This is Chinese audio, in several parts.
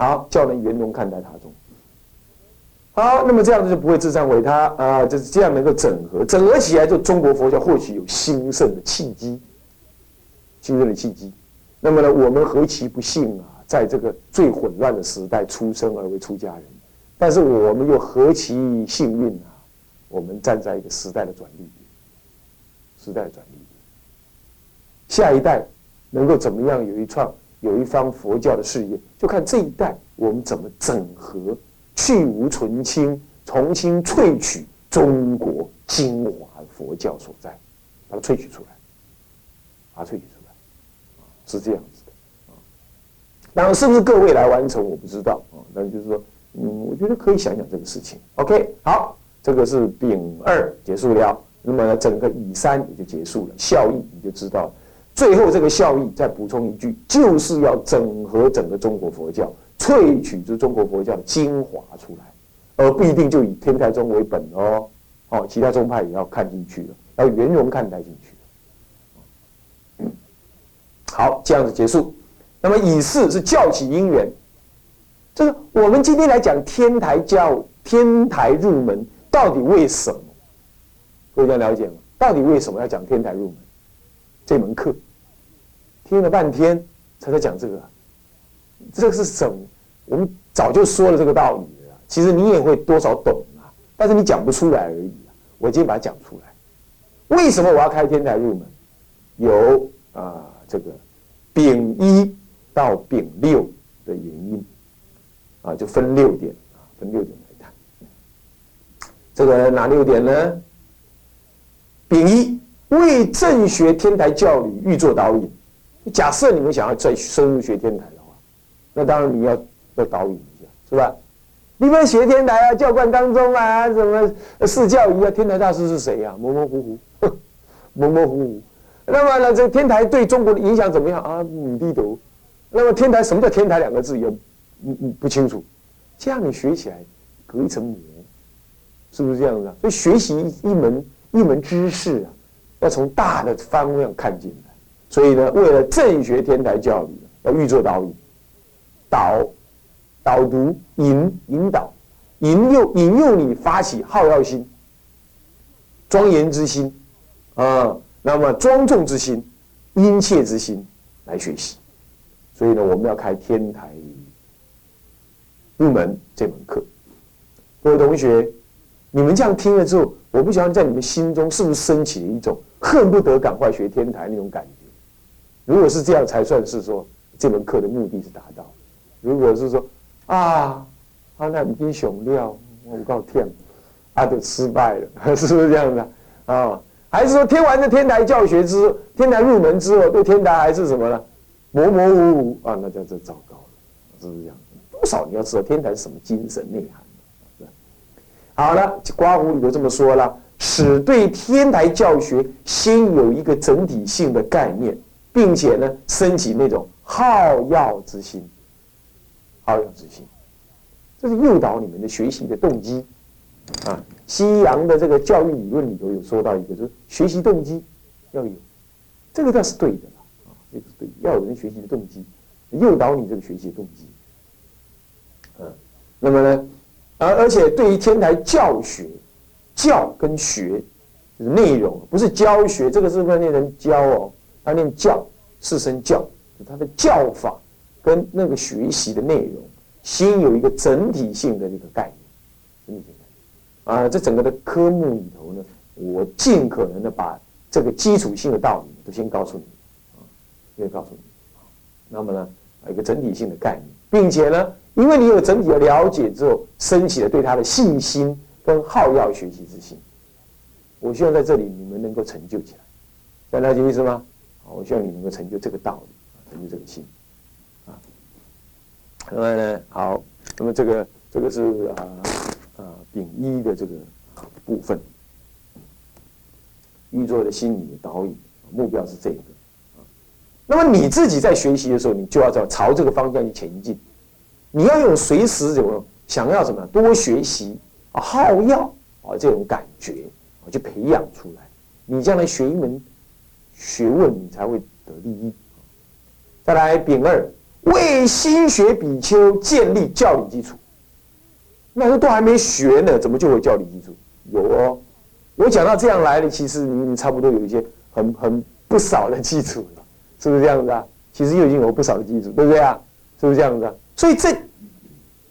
好，叫人圆融看待他中。好，那么这样子就不会自赞为他啊，就是这样能够整合，整合起来，就中国佛教或许有兴盛的契机，兴盛的契机。那么呢，我们何其不幸啊，在这个最混乱的时代出生而为出家人，但是我们又何其幸运啊，我们站在一个时代的转捩点，时代的转捩点，下一代能够怎么样有一创有一方佛教的事业，就看这一代我们怎么整合。去无存清，重新萃取中国精华佛教所在，把它萃取出来，把它萃取出来，是这样子的啊。当然，是不是各位来完成，我不知道啊。但就是说，嗯，我觉得可以想想这个事情。OK，好，这个是丙二结束了，那么整个乙三也就结束了，效益你就知道了。最后这个效益再补充一句，就是要整合整个中国佛教。萃取出中国佛教的精华出来，而不一定就以天台宗为本哦，哦，其他宗派也要看进去了，要圆融看待进去。好，这样子结束。那么以四是教起因缘，就是我们今天来讲天台教，天台入门到底为什么？各位要了解吗？到底为什么要讲天台入门这门课？听了半天才在讲这个。这个是什么？我们早就说了这个道理了。其实你也会多少懂啊，但是你讲不出来而已。我今天把它讲出来。为什么我要开天台入门？有啊，这个丙一到丙六的原因啊，就分六点啊，分六点来谈。这个哪六点呢？丙一为正学天台教理欲做导引。假设你们想要再深入学天台的话。那当然你要要导引一下，是吧？你们学天台啊，教观当中啊，什么四教仪啊，天台大师是谁呀？模模糊糊，模模糊糊。那么呢，这天台对中国的影响怎么样啊？你地斗。那么天台什么叫天台两个字也不不清楚。这样你学起来隔一层膜，是不是这样子？所以学习一门一门知识啊，要从大的方面看进来。所以呢，为了正学天台教育，要预做导引。导导读引引导引诱引诱你发起好要心、庄严之心啊，那么庄重之心、殷切之心来学习。所以呢，我们要开天台入门这门课。各位同学，你们这样听了之后，我不晓得在你们心中是不是升起了一种恨不得赶快学天台那种感觉。如果是这样，才算是说这门课的目的是达到。如果是说啊，啊那已经雄料，我告天，啊就失败了，是不是这样的啊？还是说听完这天台教学之，天台入门之后，对天台还是什么呢？模模糊糊啊，那叫做糟糕了，是不是这样？多少你要知道天台是什么精神内涵好了，刮胡里头这么说了，使对天台教学先有一个整体性的概念，并且呢，升起那种好要之心。好有自信，这是诱导你们的学习的动机啊。西洋的这个教育理论里头有说到一个，就是学习动机要有，这个倒是对的啊，这个是对，要有人学习的动机，诱导你这个学习的动机。嗯，那么呢，而而且对于天台教学，教跟学内容，不是教学，这个是不念成教哦，他念教，四声教，他的教法。跟那个学习的内容，先有一个整体性的这个概念，整体性的啊，这整个的科目里头呢，我尽可能的把这个基础性的道理都先告诉你，啊，先告诉你，那么呢，一个整体性的概念，并且呢，因为你有整体的了解之后，升起了对他的信心跟好要学习之心，我希望在这里你们能够成就起来，大家了解意思吗？我希望你能够成就这个道理，成就这个心。啊另外呢，好，那么这个这个是啊啊丙一的这个部分，预作的心理的导引目标是这个。那么你自己在学习的时候，你就要朝朝这个方向去前进。你要有随时有想要什么多学习啊好要啊这种感觉啊，去培养出来。你将来学一门学问，你才会得第一。再来丙二。为心学比丘建立教理基础。那时候都还没学呢，怎么就有教理基础？有哦，我讲到这样来的，其实你你差不多有一些很很不少的基础了，是不是这样子啊？其实又已经有不少的基础，对不对啊？是不是这样子啊？所以这，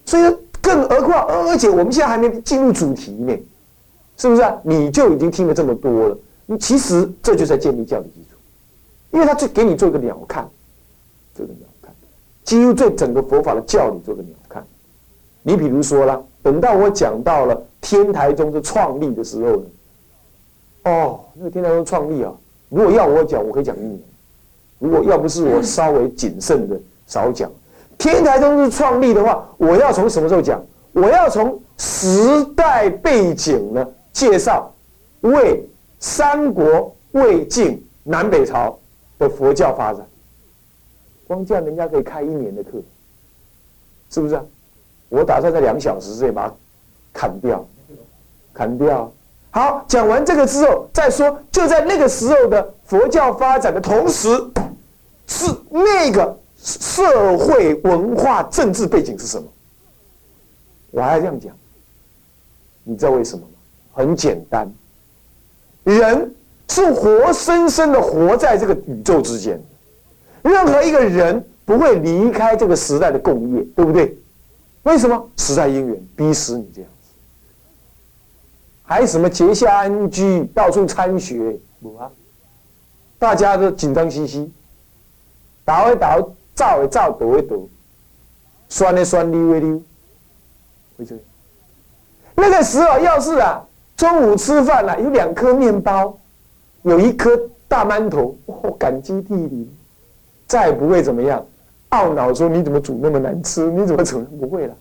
所以更何况，而且我们现在还没进入主题呢，是不是啊？你就已经听了这么多了，你其实这就在建立教理基础，因为他就给你做一个鸟瞰，做个鸟瞰，几乎对整个佛法的教理做个鸟瞰。你比如说啦。等到我讲到了天台宗的创立的时候呢，哦，那个天台宗创立啊，如果要我讲，我可以讲一年；如果要不是我稍微谨慎的少讲，天台宗是创立的话，我要从什么时候讲？我要从时代背景呢介绍，为三国、魏晋、南北朝的佛教发展，光这样人家可以开一年的课，是不是？我打算在两小时之内把它砍掉，砍掉。好，讲完这个之后再说。就在那个时候的佛教发展的同时，是那个社会文化政治背景是什么？我还要这样讲。你知道为什么吗？很简单，人是活生生的活在这个宇宙之间，任何一个人不会离开这个时代的共业，对不对？为什么时代因缘逼死你这样子？还什么结下安居，到处参学，啊？大家都紧张兮兮，倒一倒，照一照，抖一抖，酸一酸，溜一溜，会这样。那个时候要是啊，中午吃饭了，有两颗面包，有一颗大馒头，哦，感激涕零，再也不会怎么样。懊恼说：“你怎么煮那么难吃？你怎么煮？不会了。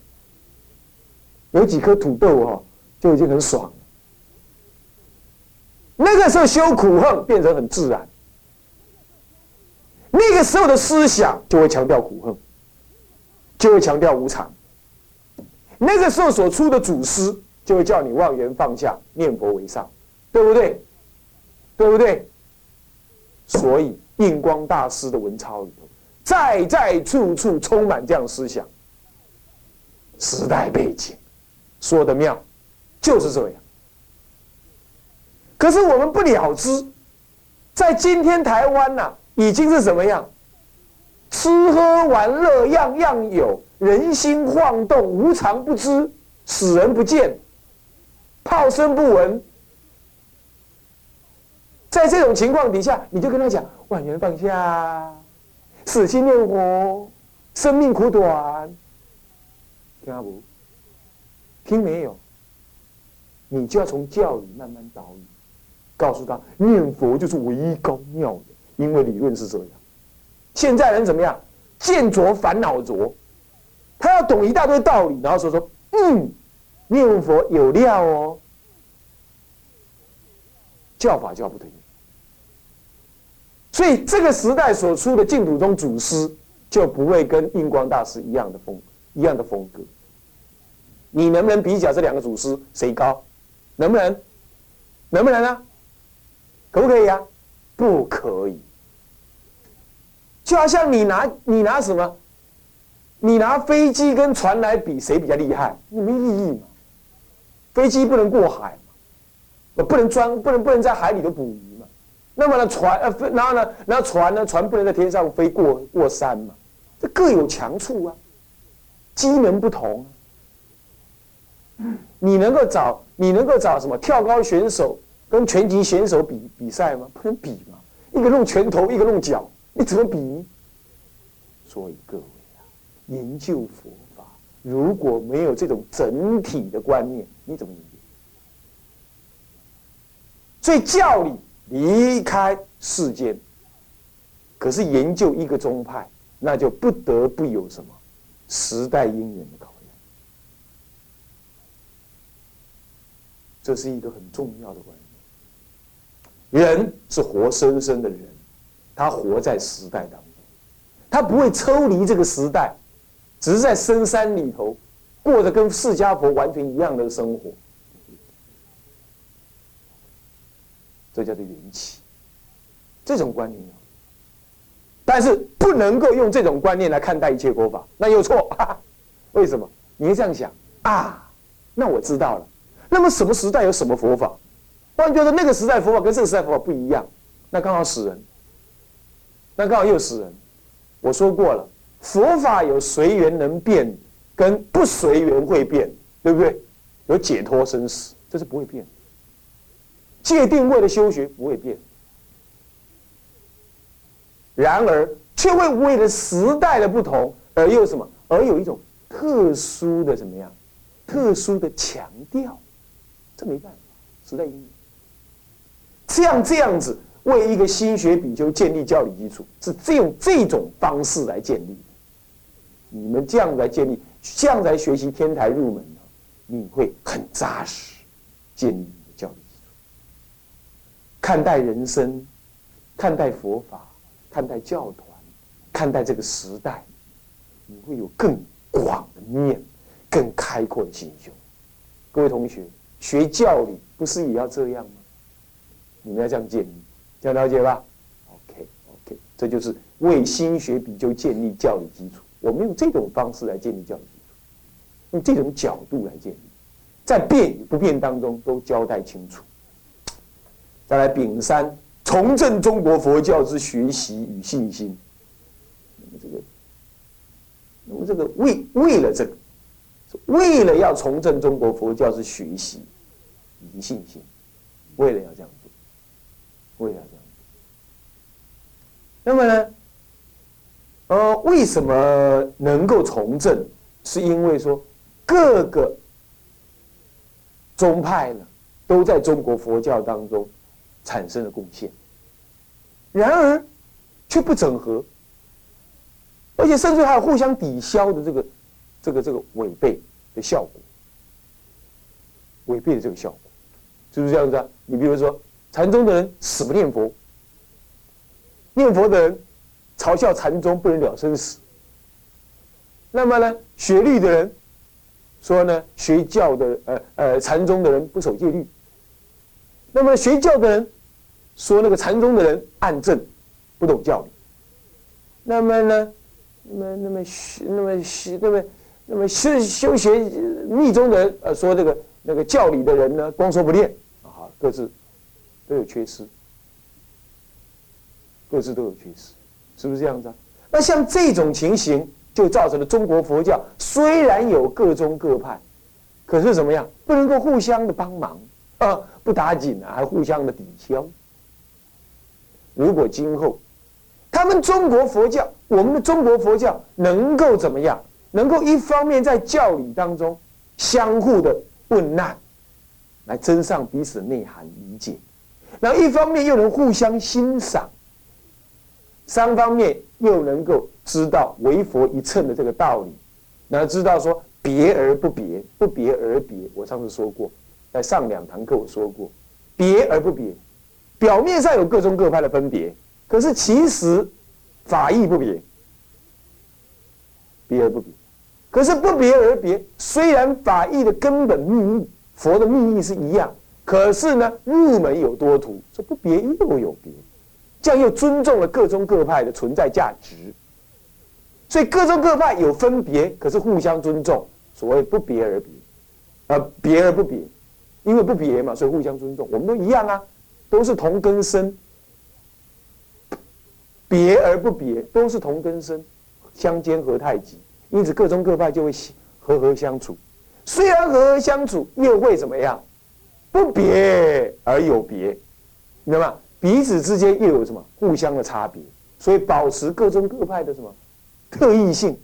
有几颗土豆哈，就已经很爽了。那个时候修苦恨变成很自然。那个时候的思想就会强调苦恨，就会强调无常。那个时候所出的祖师就会叫你忘缘放下，念佛为上，对不对？对不对？所以印光大师的文钞里头。”在在处处充满这样思想，时代背景说的妙，就是这样。可是我们不了知，在今天台湾呐，已经是什么样？吃喝玩乐样样有，人心晃动，无常不知，死人不见，炮声不闻。在这种情况底下，你就跟他讲：万缘放下。死心念佛，生命苦短，听不？听没有？你就要从教理慢慢导引，告诉他念佛就是唯一高妙的，因为理论是这样。现在人怎么样？见浊烦恼浊，他要懂一大堆道理，然后说说，嗯，念佛有料哦，教法教不对。所以这个时代所出的净土宗祖师就不会跟印光大师一样的风一样的风格。你能不能比较这两个祖师谁高？能不能？能不能呢？可不可以呀？不可以。就好像你拿你拿什么？你拿飞机跟船来比，谁比较厉害？你没意义嘛。飞机不能过海嘛，不能钻，不能不能在海里头捕鱼嘛。那么呢，船呃，然后呢，然后船呢，船不能在天上飞过过山嘛，这各有强处啊，机能不同。你能够找你能够找什么跳高选手跟拳击选手比比赛吗？不能比嘛，一个弄拳头，一个弄脚，你怎么比？所以各位啊，研究佛法如果没有这种整体的观念，你怎么理解？所以教理。离开世间，可是研究一个宗派，那就不得不有什么时代因缘的考验。这是一个很重要的观念。人是活生生的人，他活在时代当中，他不会抽离这个时代，只是在深山里头过着跟释迦佛完全一样的生活。这叫做缘起，这种观念但是不能够用这种观念来看待一切佛法，那又错。为什么？你这样想啊？那我知道了。那么什么时代有什么佛法？突然觉得那个时代佛法跟这个时代佛法不一样，那刚好死人。那刚好又死人。我说过了，佛法有随缘能变，跟不随缘会变，对不对？有解脱生死，这是不会变。界定为了修学不会变，然而却会为了时代的不同而又什么？而有一种特殊的怎么样？特殊的强调，这没办法，时代因缘。这样这样子为一个新学比丘建立教理基础，是这用这种方式来建立。你们这样来建立，这样来学习天台入门，你会很扎实建立你的教育。看待人生，看待佛法，看待教团，看待这个时代，你会有更广的面，更开阔的心胸。各位同学，学教理不是也要这样吗？你们要这样建立，这样了解吧？OK，OK，这就是为新学比丘建立教理基础。我们用这种方式来建立教育基础，用这种角度来建立，在变与不变当中都交代清楚。再来丙三，重振中国佛教之学习与信心。那么这个，那么这个为为了这个，为了要重振中国佛教之学习以及信心，为了要这样做，为了要这样做。那么呢，呃，为什么能够从政？是因为说各个宗派呢，都在中国佛教当中。产生了贡献，然而却不整合，而且甚至还有互相抵消的这个、这个、这个违背的效果，违背的这个效果，是不是这样子啊？你比如说，禅宗的人死不念佛，念佛的人嘲笑禅宗不能了生死，那么呢，学律的人说呢，学教的呃呃禅宗的人不守戒律，那么学教的人。说那个禅宗的人暗证，不懂教理。那么呢，那么那么学那么学那么那么修修学密宗的人，呃，说这个那个教理的人呢，光说不练啊，各自都有缺失，各自都有缺失，是不是这样子？那像这种情形，就造成了中国佛教虽然有各宗各派，可是怎么样，不能够互相的帮忙啊，不打紧啊，还互相的抵消。如果今后，他们中国佛教，我们的中国佛教能够怎么样？能够一方面在教理当中相互的问难，来增上彼此内涵理解，然后一方面又能互相欣赏，三方面又能够知道为佛一乘的这个道理，然后知道说别而不别，不别而别。我上次说过，在上两堂课我说过，别而不别。表面上有各宗各派的分别，可是其实法义不别，别而不别。可是不别而别，虽然法义的根本秘密、佛的秘密是一样，可是呢，入门有多途，这不别又有别，这样又尊重了各宗各派的存在价值。所以各宗各派有分别，可是互相尊重，所谓不别而别，呃，别而不别，因为不别嘛，所以互相尊重，我们都一样啊。都是同根生，别而不别，都是同根生，相煎何太急？因此各宗各派就会和和相处。虽然和和相处，又会怎么样？不别而有别，你知道吗？彼此之间又有什么互相的差别？所以保持各宗各派的什么特异性，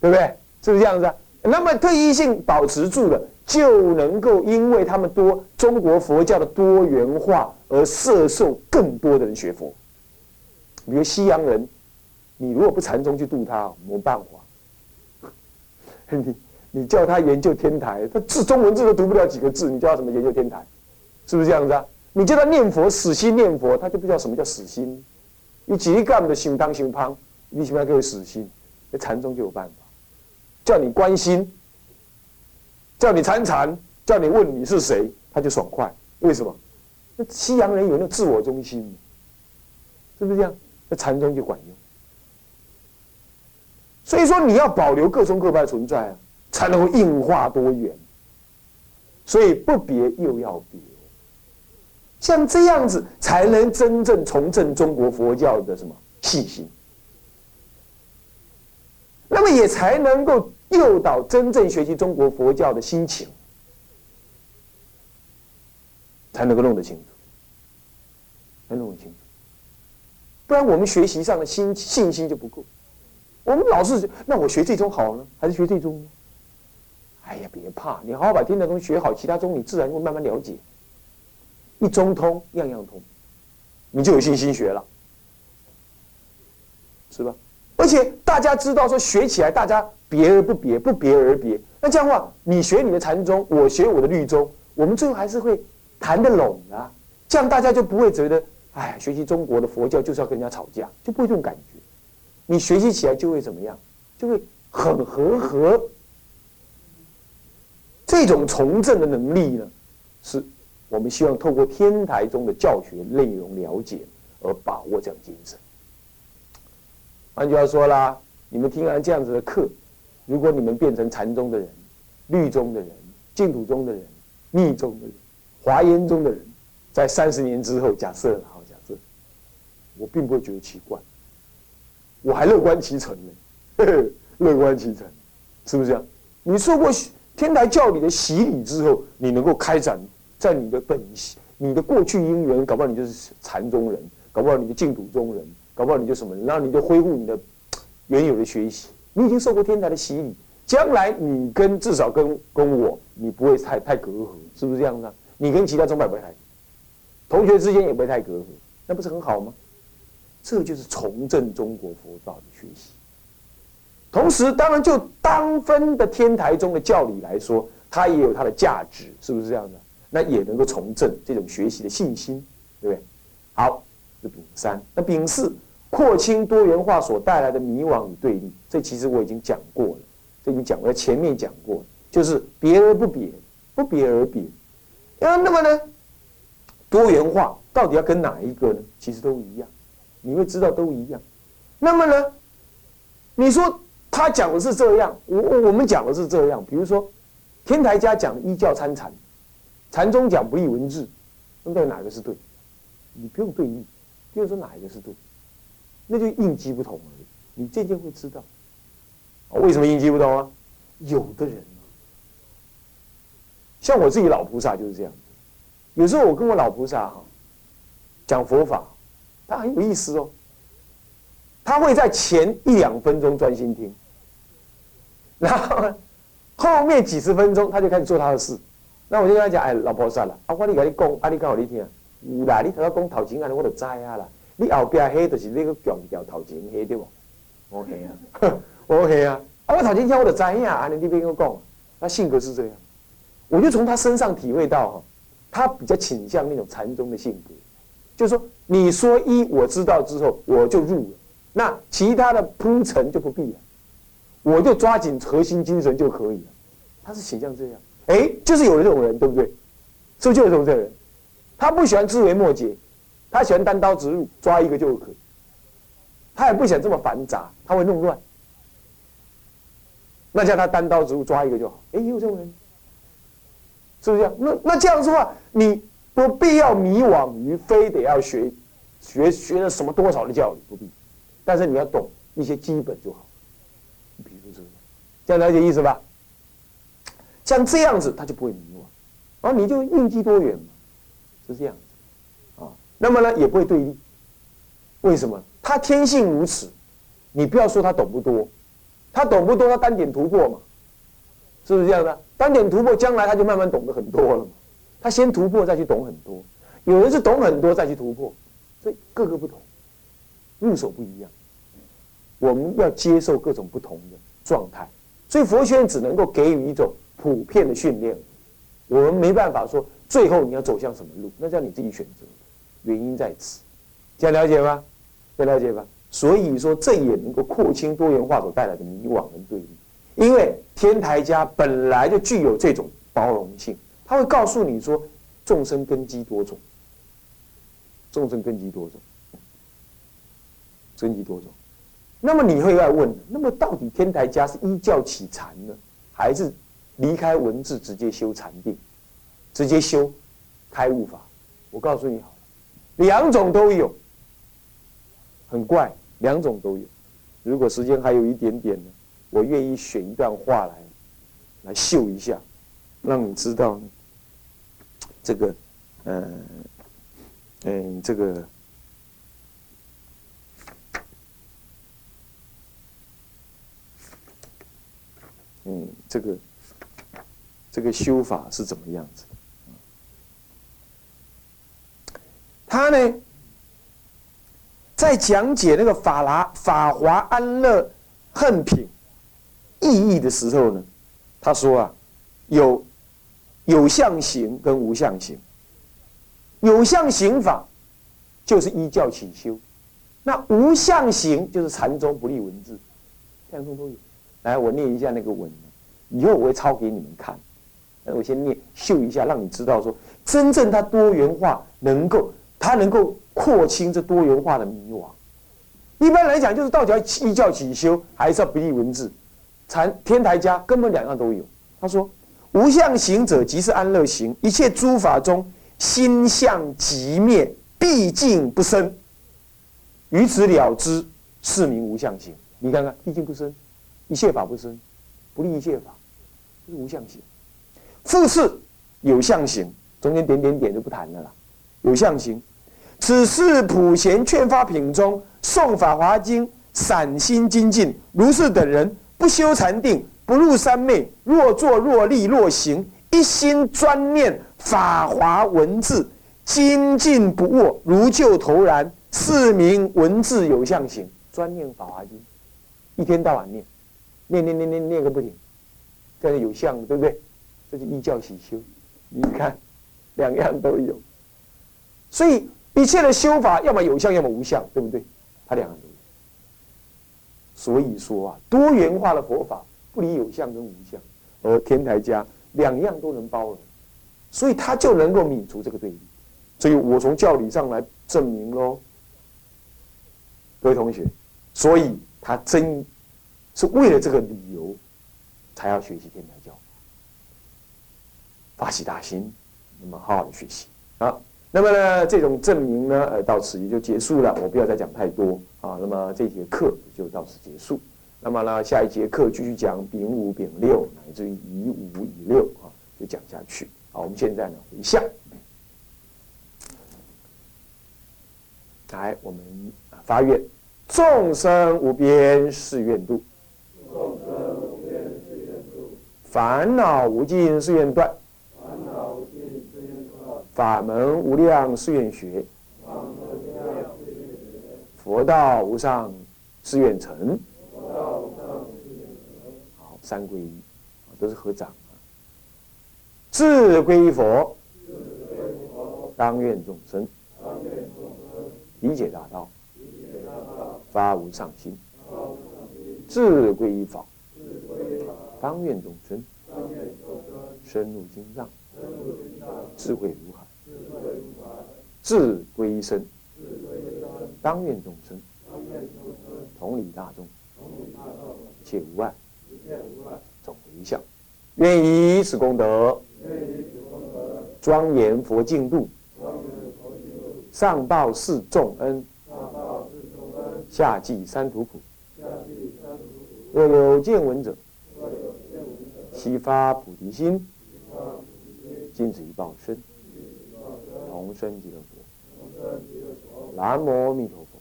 对不对？是不是这样子啊？那么特异性保持住了。就能够因为他们多中国佛教的多元化而摄受更多的人学佛。比如西洋人，你如果不禅宗去度他，没办法。你你叫他研究天台，他字中文字都读不了几个字，你叫他什么研究天台？是不是这样子啊？你叫他念佛死心念佛，他就不知道什么叫死心。你几干的心当心胖，你起码给我死心。那禅宗就有办法，叫你关心。叫你参禅，叫你问你是谁，他就爽快。为什么？那西洋人有那自我中心，是不是这样？那禅宗就管用。所以说，你要保留各宗各派存在啊，才能够应化多元。所以不别又要别，像这样子才能真正重振中国佛教的什么信心。那么也才能够诱导真正学习中国佛教的心情，才能够弄得清楚，才弄得清楚。不然我们学习上的心信心就不够。我们老是那我学这宗好呢，还是学这宗呢？哎呀，别怕，你好好把天台宗学好，其他宗你自然会慢慢了解。一中通，样样通，你就有信心学了，是吧？而且大家知道说学起来，大家别而不别，不别而别。那这样的话，你学你的禅宗，我学我的律宗，我们最后还是会谈得拢的。这样大家就不会觉得，哎，学习中国的佛教就是要跟人家吵架，就不会这种感觉。你学习起来就会怎么样？就会很和和。这种从政的能力呢，是我们希望透过天台中的教学内容了解而把握这样精神。换句话说啦，你们听完这样子的课，如果你们变成禅宗的人、律宗的人、净土宗的人、密宗的人、华严宗的人，在三十年之后，假设好假设，我并不会觉得奇怪，我还乐观其成呢，乐观其成，是不是这样？你受过天台教理的洗礼之后，你能够开展在你的本你的过去因缘，搞不好你就是禅宗人，搞不好你就净土宗人。搞不好你就什么，然后你就恢复你的原有的学习。你已经受过天台的洗礼，将来你跟至少跟跟我，你不会太太隔阂，是不是这样子？你跟其他宗派不会太，同学之间也不会太隔阂，那不是很好吗？这就是重振中国佛道的学习。同时，当然就当分的天台中的教理来说，它也有它的价值，是不是这样的？那也能够重振这种学习的信心，对不对？好，是丙三，那丙四。扩清多元化所带来的迷惘与对立，这其实我已经讲过了，这已经讲过，前面讲过，就是别而不别，不别而别。那那么呢，多元化到底要跟哪一个呢？其实都一样，你会知道都一样。那么呢，你说他讲的是这样，我我们讲的是这样。比如说，天台家讲依教参禅，禅宗讲不立文字，那么到底哪个是对？你不用对立，不用说哪一个是对？那就应机不同而已，你渐渐会知道，为什么应机不同啊？有的人像我自己老菩萨就是这样，有时候我跟我老菩萨哈讲佛法，他很有意思哦，他会在前一两分钟专心听，然后后面几十分钟他就开始做他的事，那我就跟他讲，哎，老菩萨了，啊，我你跟你讲，啊，你讲给你听，有啦，你头先讲头前啊，我就知啊啦。你后边黑就是那个强调头前黑对不？我黑啊，我黑啊！啊，我头前听我就知呀，啊，你你别跟我讲，他性格是这样，我就从他身上体会到哈，他比较倾向那种禅宗的性格，就是说你说一我知道之后我就入了，那其他的铺陈就不必了，我就抓紧核心精神就可以了。他是倾向这样，哎，就是有这种人，对不对？是不是就有这种人？他不喜欢枝微末节。他喜欢单刀直入，抓一个就可以。他也不想这么繁杂，他会弄乱。那叫他单刀直入，抓一个就好。哎，有这种人，是不是这样？那那这样子的话，你不必要迷惘于非得要学学学了什么多少的教育，不必。但是你要懂一些基本就好。比如这个，这样了解意思吧？像这样子，他就不会迷惘，然后你就应机多元嘛，是这样子，啊。那么呢，也不会对立。为什么？他天性如此。你不要说他懂不多，他懂不多，他单点突破嘛，是不是这样的？单点突破，将来他就慢慢懂得很多了嘛。他先突破，再去懂很多。有人是懂很多再去突破，所以各个不同，入手不一样。我们要接受各种不同的状态，所以佛学院只能够给予一种普遍的训练。我们没办法说最后你要走向什么路，那叫你自己选择。原因在此，这样了解吗？这样了解吧。所以说，这也能够扩清多元化所带来的迷惘跟对立。因为天台家本来就具有这种包容性，他会告诉你说，众生根基多种，众生根基多种。根基多种。那么你会要问，那么到底天台家是依教起禅呢，还是离开文字直接修禅定，直接修开悟法？我告诉你好了，两种都有。很怪，两种都有。如果时间还有一点点呢，我愿意选一段话来，来秀一下，让你知道这个，嗯，嗯，这个，嗯，这个，这个修法是怎么样子的？他呢？在讲解那个法拉法华安乐恨品意义的时候呢，他说啊，有有相行跟无相行。有相行法就是依教起修，那无相行就是禅宗不立文字，两种都有。来，我念一下那个文，以后我会抄给你们看。我先念秀一下，让你知道说，真正它多元化，能够它能够。廓清这多元化的迷惘。一般来讲，就是道教一教起修，还是要不立文字？禅天台家根本两样都有。他说：“无相行者，即是安乐行。一切诸法中，心相即灭，毕竟不生。于此了之，是名无相行。你看看，毕竟不生，一切法不生，不立一切法，是无相行。复次，有相形，中间点点点就不谈了啦。有相形。”此是普贤劝发品中诵法华经，散心精进。如是等人，不修禅定，不入三昧，若坐若立若行，一心专念法华文字，精进不卧，如救头然。是名文字有相形，专念法华经，一天到晚念，念念念念念个不停，这是有相，对不对？这是一教起修。你看，两样都有，所以。一切的修法，要么有相，要么无相，对不对？它两样都有。所以说啊，多元化的佛法不离有相跟无相，而天台家两样都能包容，所以他就能够泯除这个对立。所以我从教理上来证明喽，各位同学，所以他真是为了这个理由才要学习天台教，发起大心，那么好好的学习啊。那么呢，这种证明呢，呃，到此也就结束了。我不要再讲太多啊。那么这节课就到此结束。那么呢，下一节课继续讲丙五、丙六，乃至于乙五、乙六啊，就讲下去。好，我们现在呢回向，来，我们发愿，众生无边誓愿度，众生无边誓愿度，烦恼无尽誓愿断。法门无量誓愿学，佛道无上誓愿成。好，三归一，都是合掌啊。自归佛，当愿众生。理解大道，发无上心。自归法，当愿众生。深入经藏，智慧如海。自归身，当愿众生，同理大众，一切无碍，总回向，愿以此功德，庄严佛净土，上报四重恩，下济三途苦。若有见闻者，悉发菩提心，尽此一报身。同生极乐佛，南无阿弥陀佛，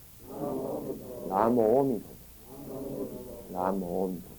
南无阿弥陀佛，南无阿弥陀。